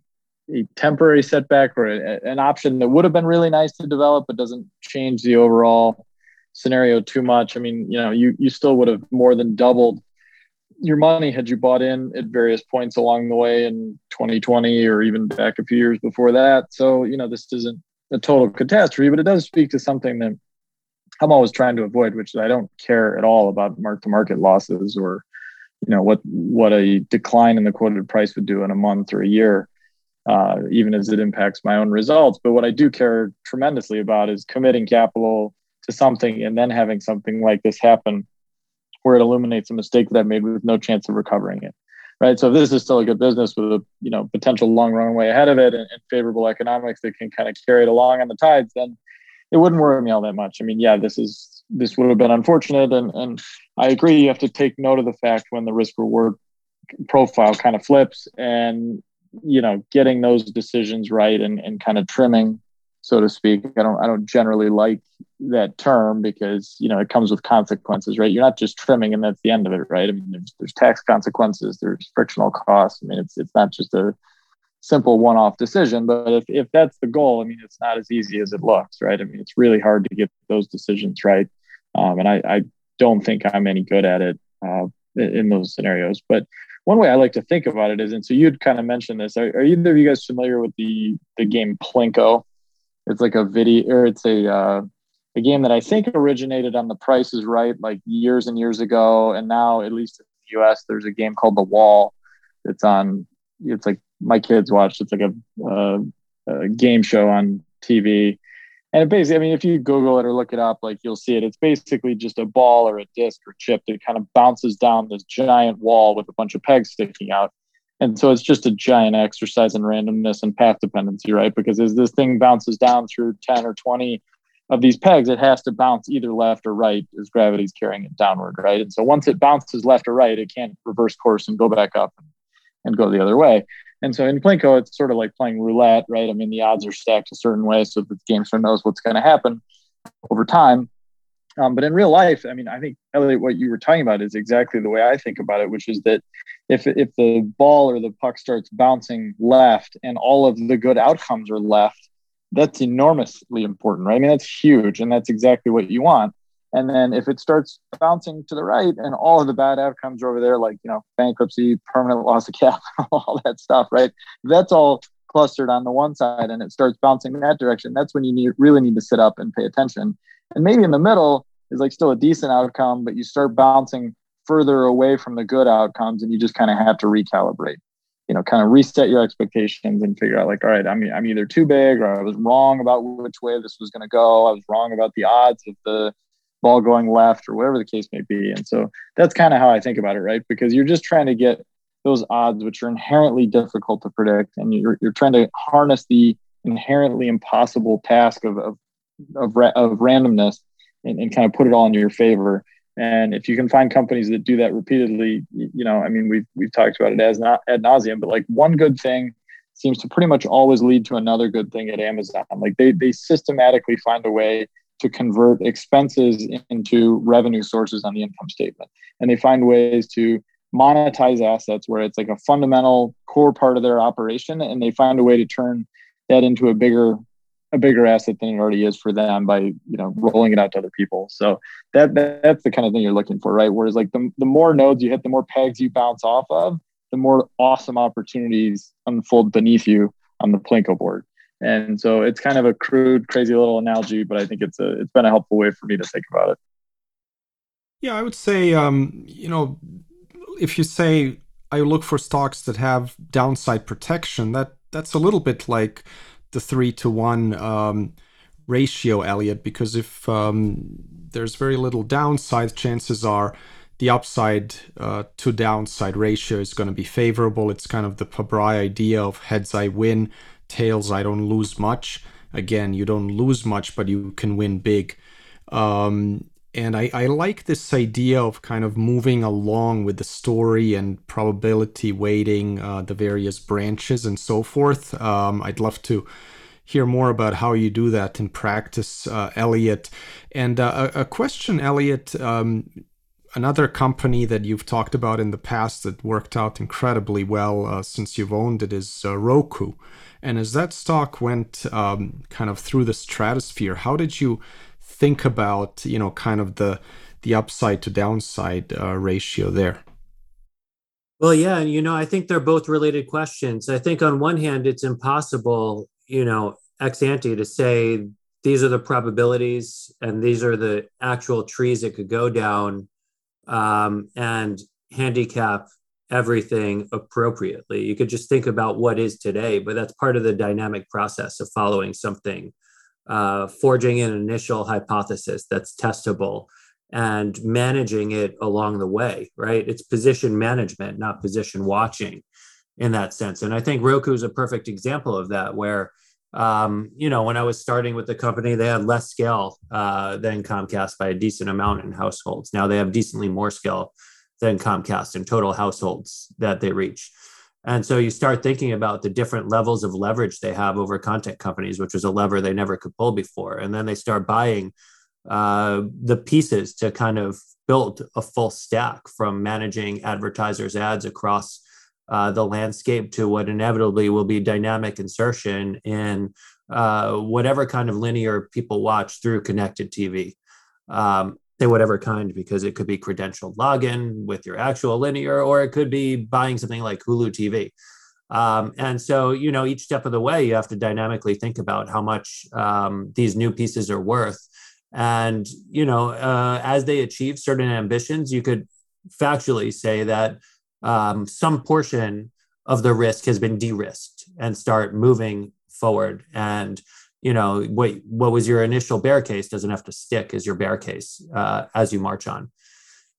a temporary setback or a, an option that would have been really nice to develop, but doesn't change the overall scenario too much. I mean, you know, you you still would have more than doubled your money had you bought in at various points along the way in 2020 or even back a few years before that. So, you know, this isn't a total catastrophe, but it does speak to something that I'm always trying to avoid, which is I don't care at all about mark to market losses or, you know, what what a decline in the quoted price would do in a month or a year, uh, even as it impacts my own results. But what I do care tremendously about is committing capital to something and then having something like this happen where it illuminates a mistake that I made with no chance of recovering it. Right. So if this is still a good business with a you know potential long runway ahead of it and, and favorable economics that can kind of carry it along on the tides, then it wouldn't worry me all that much. I mean, yeah, this is this would have been unfortunate, and and I agree. You have to take note of the fact when the risk reward profile kind of flips, and you know, getting those decisions right and and kind of trimming so to speak. I don't I don't generally like that term because you know it comes with consequences, right? You're not just trimming and that's the end of it, right? I mean, there's there's tax consequences, there's frictional costs. I mean, it's it's not just a simple one-off decision, but if if that's the goal, I mean, it's not as easy as it looks, right? I mean, it's really hard to get those decisions right, um, and I I don't think I'm any good at it uh, in those scenarios, but one way I like to think about it is, and so you'd kind of mentioned this. Are, are either of you guys familiar with the the game Plinko? It's like a video, or it's a uh, a game that I think originated on The Price is Right like years and years ago, and now at least in the U.S. there's a game called The Wall. It's on. It's like my kids watched. It's like a, a game show on TV, and it basically, I mean, if you Google it or look it up, like you'll see it. It's basically just a ball or a disc or chip that kind of bounces down this giant wall with a bunch of pegs sticking out. And so it's just a giant exercise in randomness and path dependency, right? Because as this thing bounces down through 10 or 20 of these pegs, it has to bounce either left or right as gravity's carrying it downward, right? And so once it bounces left or right, it can't reverse course and go back up and, and go the other way. And so in Plinko, it's sort of like playing roulette, right? I mean, the odds are stacked a certain way so the game sort knows what's going to happen over time. Um, but in real life, I mean, I think Elliot, what you were talking about is exactly the way I think about it, which is that if if the ball or the puck starts bouncing left and all of the good outcomes are left, that's enormously important, right? I mean, that's huge, and that's exactly what you want. And then if it starts bouncing to the right and all of the bad outcomes are over there, like you know, bankruptcy, permanent loss of capital, all that stuff, right? That's all clustered on the one side and it starts bouncing in that direction. That's when you need, really need to sit up and pay attention. And maybe in the middle is like still a decent outcome, but you start bouncing further away from the good outcomes and you just kind of have to recalibrate. You know kind of reset your expectations and figure out like all right i'm, I'm either too big or i was wrong about which way this was going to go. I was wrong about the odds of the ball going left or whatever the case may be. And so that's kind of how i think about it right? Because you're just trying to get those odds which are inherently difficult to predict and you're, you're trying to harness the inherently impossible task of, of, of, of randomness and, and kind of put it all in your favor and if you can find companies that do that repeatedly, you know, I mean, we've we've talked about it as not ad nauseum, but like one good thing seems to pretty much always lead to another good thing at Amazon. Like they they systematically find a way to convert expenses into revenue sources on the income statement, and they find ways to monetize assets where it's like a fundamental core part of their operation, and they find a way to turn that into a bigger a bigger asset than it already is for them by you know rolling it out to other people. So that, that that's the kind of thing you're looking for, right? Whereas like the, the more nodes you hit, the more pegs you bounce off of, the more awesome opportunities unfold beneath you on the Plinko board. And so it's kind of a crude, crazy little analogy, but I think it's a it's been a helpful way for me to think about it. Yeah, I would say um, you know, if you say I look for stocks that have downside protection, that that's a little bit like the three to one um, ratio, Elliot, because if um, there's very little downside, chances are the upside uh, to downside ratio is going to be favorable. It's kind of the Pabrai idea of heads I win, tails I don't lose much. Again, you don't lose much, but you can win big. Um, and I, I, like this idea of kind of moving along with the story and probability weighting uh, the various branches and so forth. Um, I'd love to hear more about how you do that in practice, uh, Elliot. And uh, a, question, Elliot. Um, another company that you've talked about in the past that worked out incredibly well uh, since you've owned it is uh, Roku. And as that stock went um, kind of through the stratosphere, how did you think about, you know, kind of the the upside to downside uh, ratio there? Well, yeah, and you know, I think they're both related questions. I think on one hand, it's impossible, you know, ex ante to say these are the probabilities and these are the actual trees that could go down um, and handicap everything appropriately. You could just think about what is today, but that's part of the dynamic process of following something, uh, forging an initial hypothesis that's testable and managing it along the way, right? It's position management, not position watching in that sense. And I think Roku is a perfect example of that, where, um, you know, when I was starting with the company, they had less scale uh, than Comcast by a decent amount in households. Now they have decently more scale than Comcast in total households that they reach. And so you start thinking about the different levels of leverage they have over content companies, which was a lever they never could pull before. And then they start buying uh, the pieces to kind of build a full stack from managing advertisers' ads across uh, the landscape to what inevitably will be dynamic insertion in uh, whatever kind of linear people watch through connected TV. Um, say whatever kind because it could be credentialed login with your actual linear, or it could be buying something like Hulu TV. Um, and so, you know, each step of the way, you have to dynamically think about how much um, these new pieces are worth and, you know, uh, as they achieve certain ambitions, you could factually say that um, some portion of the risk has been de-risked and start moving forward. And, you know, what, what was your initial bear case doesn't have to stick as your bear case uh, as you march on.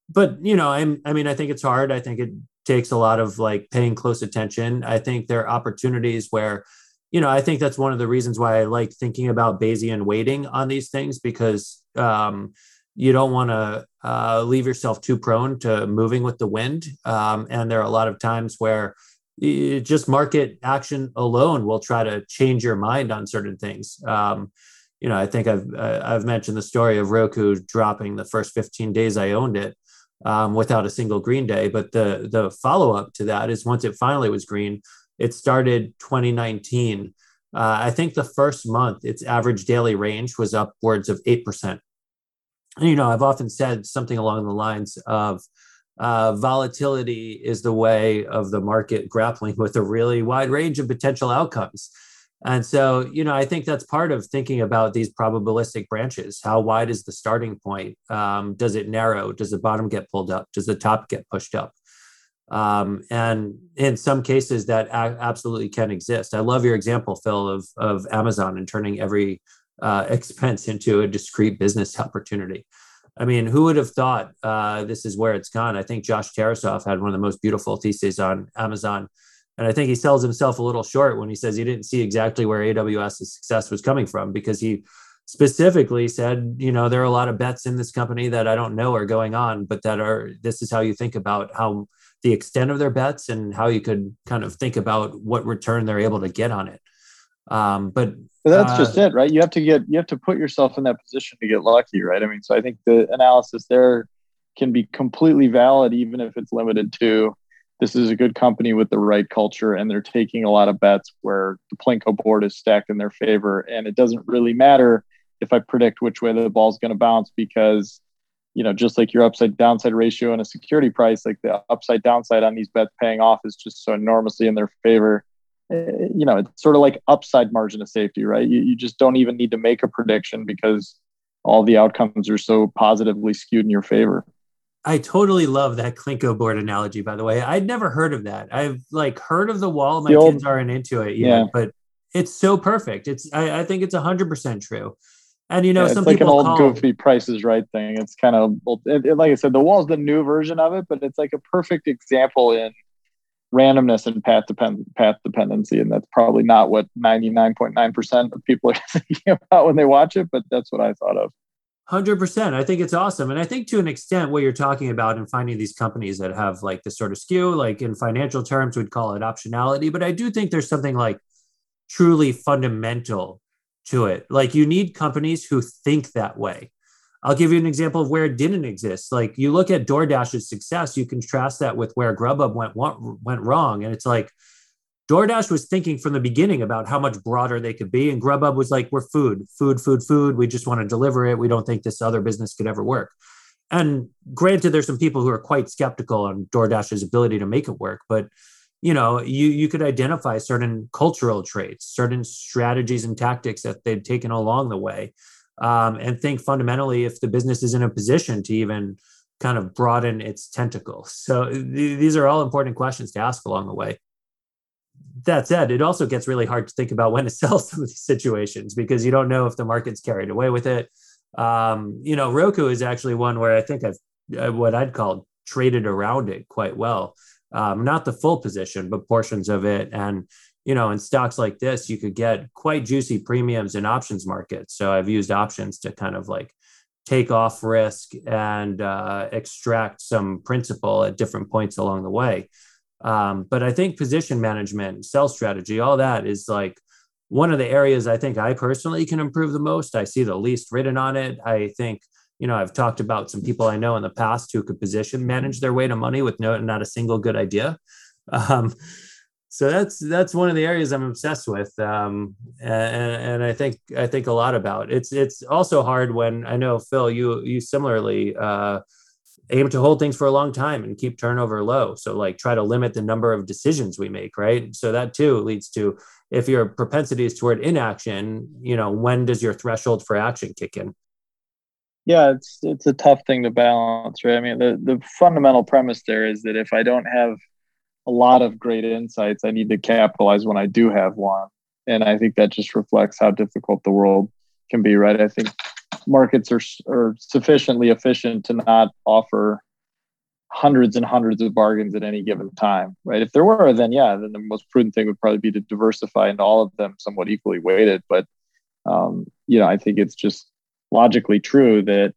But, you know, I'm, I mean, I think it's hard. I think it takes a lot of like paying close attention. I think there are opportunities where, you know, I think that's one of the reasons why I like thinking about Bayesian weighting on these things because um, you don't want to uh, leave yourself too prone to moving with the wind. Um, and there are a lot of times where just market action alone will try to change your mind on certain things. Um, you know, I think I've I've mentioned the story of Roku dropping the first 15 days I owned it um, without a single green day. But the the follow up to that is once it finally was green, it started 2019. Uh, I think the first month, its average daily range was upwards of 8%. You know, I've often said something along the lines of uh, volatility is the way of the market grappling with a really wide range of potential outcomes. And so, you know, I think that's part of thinking about these probabilistic branches. How wide is the starting point? Um, does it narrow? Does the bottom get pulled up? Does the top get pushed up? Um, and in some cases, that a- absolutely can exist. I love your example, Phil, of of Amazon and turning every uh, expense into a discrete business opportunity. I mean, who would have thought uh, this is where it's gone? I think Josh Tarasoff had one of the most beautiful theses on Amazon. And I think he sells himself a little short when he says he didn't see exactly where AWS's success was coming from because he specifically said, you know, there are a lot of bets in this company that I don't know are going on, but that are, this is how you think about how the extent of their bets and how you could kind of think about what return they're able to get on it. Um, but, that's uh, just it, right? You have to get you have to put yourself in that position to get lucky, right? I mean, so I think the analysis there can be completely valid, even if it's limited to this is a good company with the right culture and they're taking a lot of bets where the Plinko board is stacked in their favor. And it doesn't really matter if I predict which way the ball's going to bounce because you know, just like your upside downside ratio and a security price, like the upside downside on these bets paying off is just so enormously in their favor. You know, it's sort of like upside margin of safety, right? You, you just don't even need to make a prediction because all the outcomes are so positively skewed in your favor. I totally love that Plinko board analogy, by the way. I'd never heard of that. I've like heard of the wall. My the old, kids aren't into it yet, yeah. but it's so perfect. It's I, I think it's hundred percent true. And you know, yeah, some it's like an old call... goofy prices right thing. It's kind of it, it, like I said, the wall's the new version of it, but it's like a perfect example in randomness and path depend path dependency, and that's probably not what ninety nine point nine percent of people are thinking about when they watch it, but that's what I thought of. Hundred percent. I think it's awesome, and I think to an extent, what you're talking about and finding these companies that have like this sort of skew, like in financial terms, we'd call it optionality. But I do think there's something like truly fundamental to it. Like you need companies who think that way. I'll give you an example of where it didn't exist. Like you look at DoorDash's success, you contrast that with where Grubhub went went wrong, and it's like DoorDash was thinking from the beginning about how much broader they could be, and Grubhub was like, "We're food, food, food, food. We just want to deliver it. We don't think this other business could ever work." And granted, there's some people who are quite skeptical on DoorDash's ability to make it work, but you know, you you could identify certain cultural traits, certain strategies and tactics that they've taken along the way, um, and think fundamentally if the business is in a position to even kind of broaden its tentacles. So th- these are all important questions to ask along the way. That said, it also gets really hard to think about when to sell some of these situations because you don't know if the market's carried away with it. Um, you know, Roku is actually one where I think I've uh, what I'd call traded around it quite well um, not the full position, but portions of it. And, you know, in stocks like this, you could get quite juicy premiums in options markets. So I've used options to kind of like take off risk and uh, extract some principal at different points along the way. Um, but I think position management, sell strategy, all that is like one of the areas I think I personally can improve the most. I see the least written on it. I think you know i've talked about some people i know in the past who could position manage their way to money with no not a single good idea um, so that's that's one of the areas i'm obsessed with um, and, and i think i think a lot about. It's it's also hard when i know phil you you similarly uh, aim to hold things for a long time and keep turnover low. So like try to limit the number of decisions we make right? So that too leads to if your propensity is toward inaction you know when does your threshold for action kick in? Yeah, it's it's a tough thing to balance, right? I mean, the the fundamental premise there is that if I don't have a lot of great insights, I need to capitalize when I do have one, and I think that just reflects how difficult the world can be, right? I think markets are are sufficiently efficient to not offer hundreds and hundreds of bargains at any given time, right? If there were, then yeah, then the most prudent thing would probably be to diversify into all of them somewhat equally weighted. But um, you know, I think it's just logically true that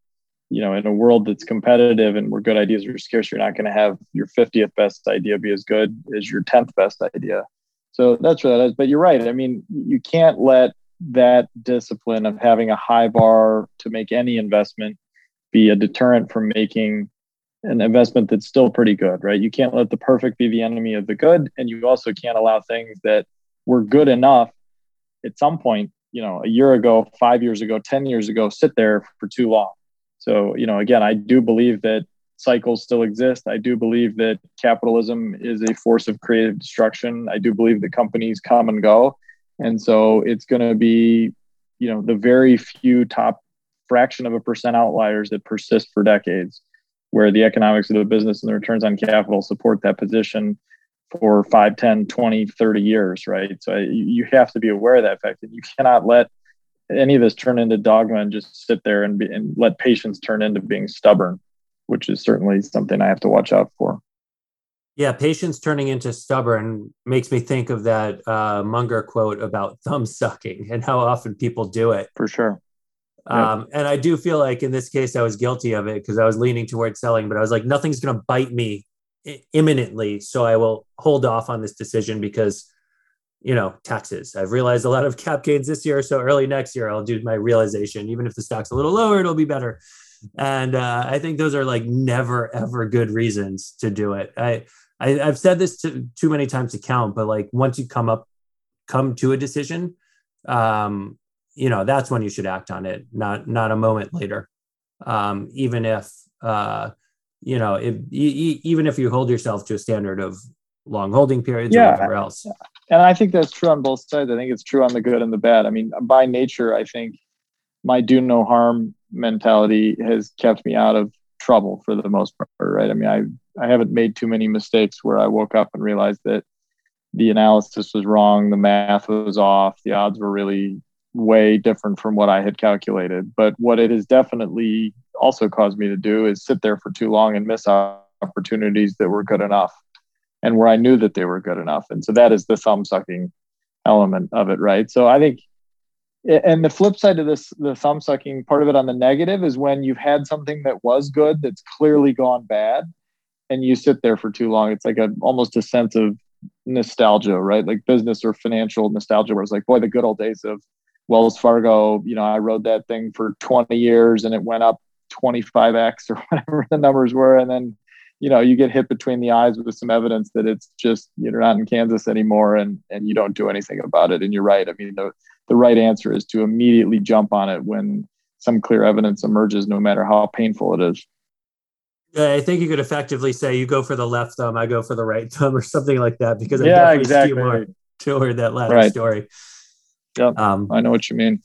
you know in a world that's competitive and where good ideas are scarce you're not going to have your 50th best idea be as good as your 10th best idea. So that's what that is. But you're right. I mean you can't let that discipline of having a high bar to make any investment be a deterrent from making an investment that's still pretty good right? You can't let the perfect be the enemy of the good and you also can't allow things that were good enough at some point you know a year ago five years ago ten years ago sit there for too long so you know again i do believe that cycles still exist. I do believe that capitalism is a force of creative destruction. I do believe that companies come and go. And so it's going to be you know the very few top fraction of a percent outliers that persist for decades where the economics of the business and the returns on capital support that position for 5 10 20 30 years right? So you have to be aware of that fact that you cannot let any of this turn into dogma and just sit there and, be, and let patience turn into being stubborn which is certainly something i have to watch out for. Yeah patience turning into stubborn makes me think of that uh, munger quote about thumb sucking and how often people do it. For sure. Um, and I do feel like in this case, I was guilty of it because I was leaning towards selling, but I was like, nothing's going to bite me imminently. So I will hold off on this decision because, you know, taxes. I've realized a lot of cap gains this year. So early next year, I'll do my realization. Even if the stock's a little lower, it'll be better. And uh, I think those are like never, ever good reasons to do it. I, I have said this to, too many times to count, but like once you come up, come to a decision, um, you know, that's when you should act on it, not, not a moment later. Um, even if, uh, you know, if, even if you hold yourself to a standard of long holding periods yeah. or whatever else. And I think that's true on both sides. I think it's true on the good and the bad. I mean, by nature, I think my do no harm mentality has kept me out of trouble for the most part, right? I mean, I I haven't made too many mistakes where I woke up and realized that the analysis was wrong, the math was off, the odds were really way different from what I had calculated. But what it has definitely also caused me to do is sit there for too long and miss opportunities that were good enough and where I knew that they were good enough. And so that is the thumb sucking element of it, right? So I think, and the flip side of this, the thumb sucking part of it on the negative is when you've had something that was good that's clearly gone bad and you sit there for too long. It's like a almost a sense of nostalgia, right? Like business or financial nostalgia, where it's like, boy, the good old days of Wells Fargo. You know, I rode that thing for 20 years and it went up 25x or whatever the numbers were, and then you know you get hit between the eyes with some evidence that it's just you're not in Kansas anymore and and you don't do anything about it. And you're right. I mean, the the right answer is to immediately jump on it when some clear evidence emerges, no matter how painful it is. I think you could effectively say you go for the left thumb, I go for the right thumb, or something like that, because I yeah, definitely exactly. skew more toward that latter Right. story. Yeah, Um, I know what you mean.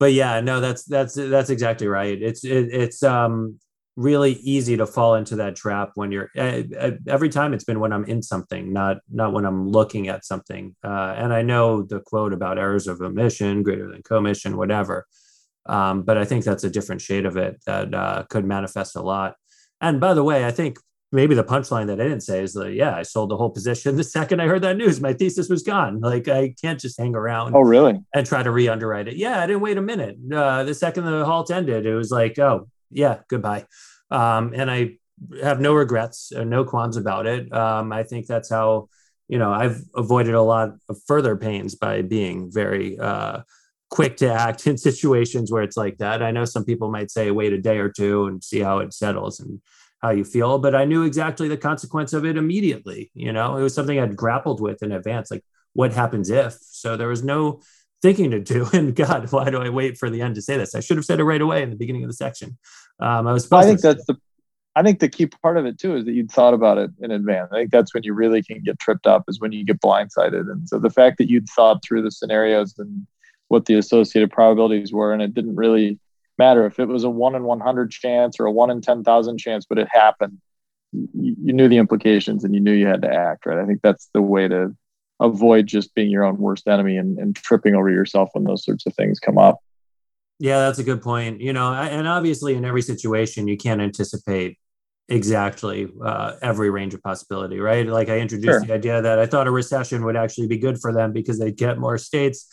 but yeah, no, that's that's that's exactly right. It's it, it's um really easy to fall into that trap when you're uh, uh, every time it's been when I'm in something, not not when I'm looking at something. Uh, and I know the quote about errors of omission greater than commission, whatever. Um, but I think that's a different shade of it that uh, could manifest a lot. And by the way, I think maybe the punchline that I didn't say is that yeah, I sold the whole position the second I heard that news. My thesis was gone. Like I can't just hang around Oh, really? and try to re-underwrite it. Yeah, I didn't wait a minute. Uh, the second the halt ended, it was like, oh yeah, goodbye. Um, and I have no regrets, uh, no qualms about it. Um, I think that's how you know I've avoided a lot of further pains by being very uh, quick to act in situations where it's like that. I know some people might say wait a day or two and see how it settles and how you feel, but I knew exactly the consequence of it immediately. You know, it was something I'd grappled with in advance, like what happens if. So there was no thinking to do. And God, why do I wait for the end to say this? I should have said it right away in the beginning of the section. Um, I was Well, supposed I think that's the I think the key part of it too is that you'd thought about it in advance. I think that's when you really can get tripped up is when you get blindsided. And so the fact that you'd thought through the scenarios and what the associated probabilities were, and it didn't really matter if it was a one in one hundred chance or a one in ten thousand chance, but it happened. You, you knew the implications and you knew you had to act. Right. I think that's the way to avoid just being your own worst enemy and, and tripping over yourself when those sorts of things come up. Yeah, that's a good point. You know, and obviously in every situation, you can't anticipate exactly uh, every range of possibility, right? Like I introduced Sure. the idea that I thought a recession would actually be good for them because they'd get more states.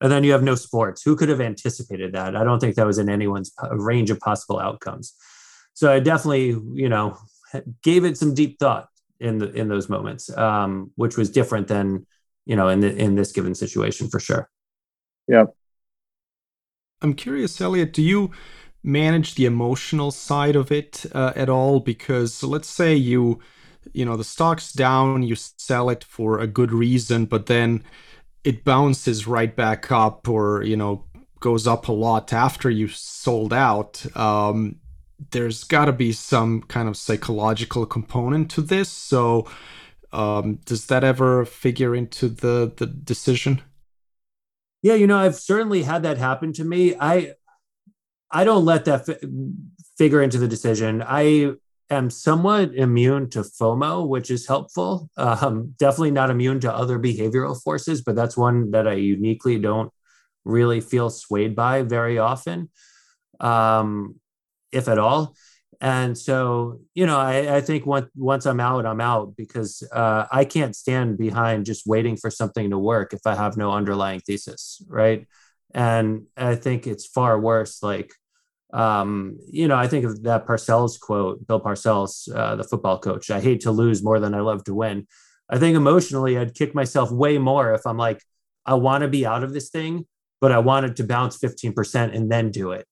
And then you have no sports. Who could have anticipated that? I don't think that was in anyone's range of possible outcomes. So I definitely, you know, gave it some deep thought in the in those moments, um, which was different than, you know, in the in this given situation for sure. Yeah. I'm curious, Elliot, do you manage the emotional side of it uh, at all? Because let's say you, you know, the stock's down, you sell it for a good reason, but then it bounces right back up or, you know, goes up a lot after you sold out. Um, there's got to be some kind of psychological component to this. So, um, does that ever figure into the the decision? Yeah, you know, I've certainly had that happen to me. I I don't let that fi- figure into the decision. I am somewhat immune to FOMO, which is helpful. Um, definitely not immune to other behavioral forces, but that's one that I uniquely don't really feel swayed by very often, um, if at all. And so, you know, I, I think once once I'm out, I'm out because uh, I can't stand behind just waiting for something to work if I have no underlying thesis, right? And I think it's far worse. Like, um, you know, I think of that Parcells quote, Bill Parcells, uh, the football coach. I hate to lose more than I love to win. I think emotionally, I'd kick myself way more if I'm like, I want to be out of this thing, but I wanted to bounce 15% and then do it,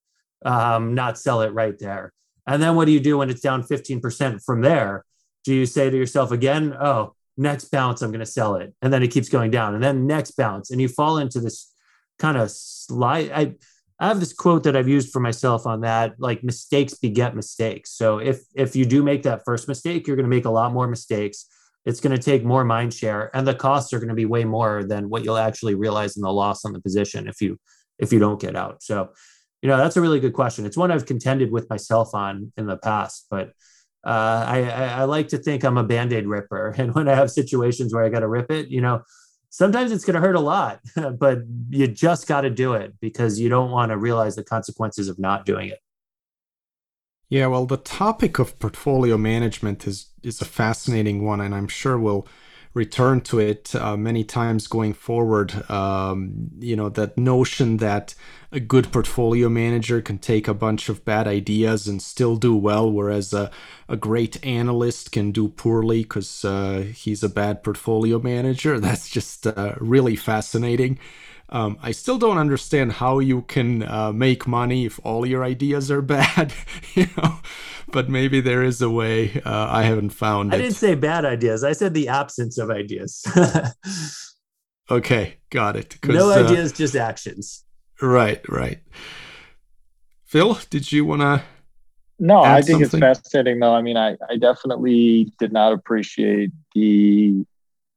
um, not sell it right there. And then what do you do when it's down 15% from there? Do you say to yourself again, oh, next bounce, I'm going to sell it. And then it keeps going down. And then next bounce. And you fall into this kind of slide. I, I have this quote that I've used for myself on that, like mistakes beget mistakes. So if if you do make that first mistake, you're going to make a lot more mistakes. It's going to take more mind share, and the costs are going to be way more than what you'll actually realize in the loss on the position if you if you don't get out. So, you know, that's a really good question. It's one I've contended with myself on in the past, but uh, I, I I like to think I'm a band aid ripper, and when I have situations where I got to rip it, you know, sometimes it's going to hurt a lot, but you just got to do it because you don't want to realize the consequences of not doing it. Yeah, well, the topic of portfolio management is is a fascinating one, and I'm sure we'll return to it uh, many times going forward. Um, you know, that notion that a good portfolio manager can take a bunch of bad ideas and still do well, whereas a, a great analyst can do poorly because uh, he's a bad portfolio manager. That's just uh, really fascinating. Um, I still don't understand how you can uh, make money if all your ideas are bad, you know. But maybe there is a way. Uh, I haven't found I it. didn't say bad ideas. I said the absence of ideas. okay, got it. No uh, ideas, just actions. Right, right. Phil, did you want to? No, I think something? it's fascinating, though. I mean, I, I definitely did not appreciate the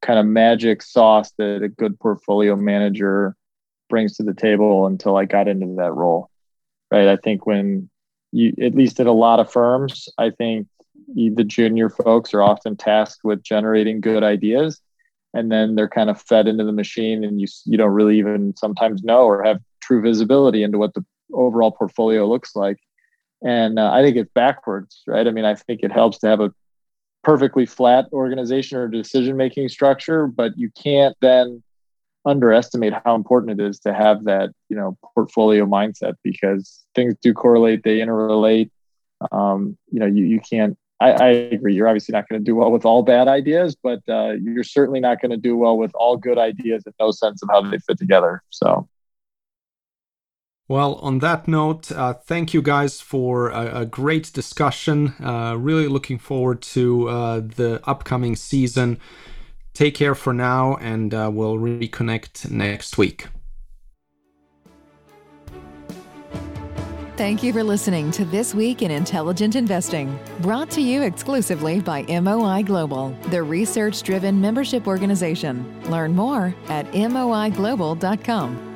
kind of magic sauce that a good portfolio manager brings to the table until I got into that role. Right. I think when you, at least at a lot of firms, I think the junior folks are often tasked with generating good ideas and then they're kind of fed into the machine and you, you don't really even sometimes know or have true visibility into what the overall portfolio looks like. And uh, I think it's backwards, right? I mean, I think it helps to have a perfectly flat organization or decision making structure, but you can't then underestimate how important it is to have that you know portfolio mindset because things do correlate they interrelate um, you know you, you can't I, I agree you're obviously not going to do well with all bad ideas but uh, you're certainly not going to do well with all good ideas and no sense of how they fit together so well, on that note, uh, thank you guys for a, a great discussion. Uh, really looking forward to uh, the upcoming season. Take care for now, and uh, we'll reconnect next week. Thank you for listening to This Week in Intelligent Investing, brought to you exclusively by MOI Global, the research driven membership organization. Learn more at moiglobal.com.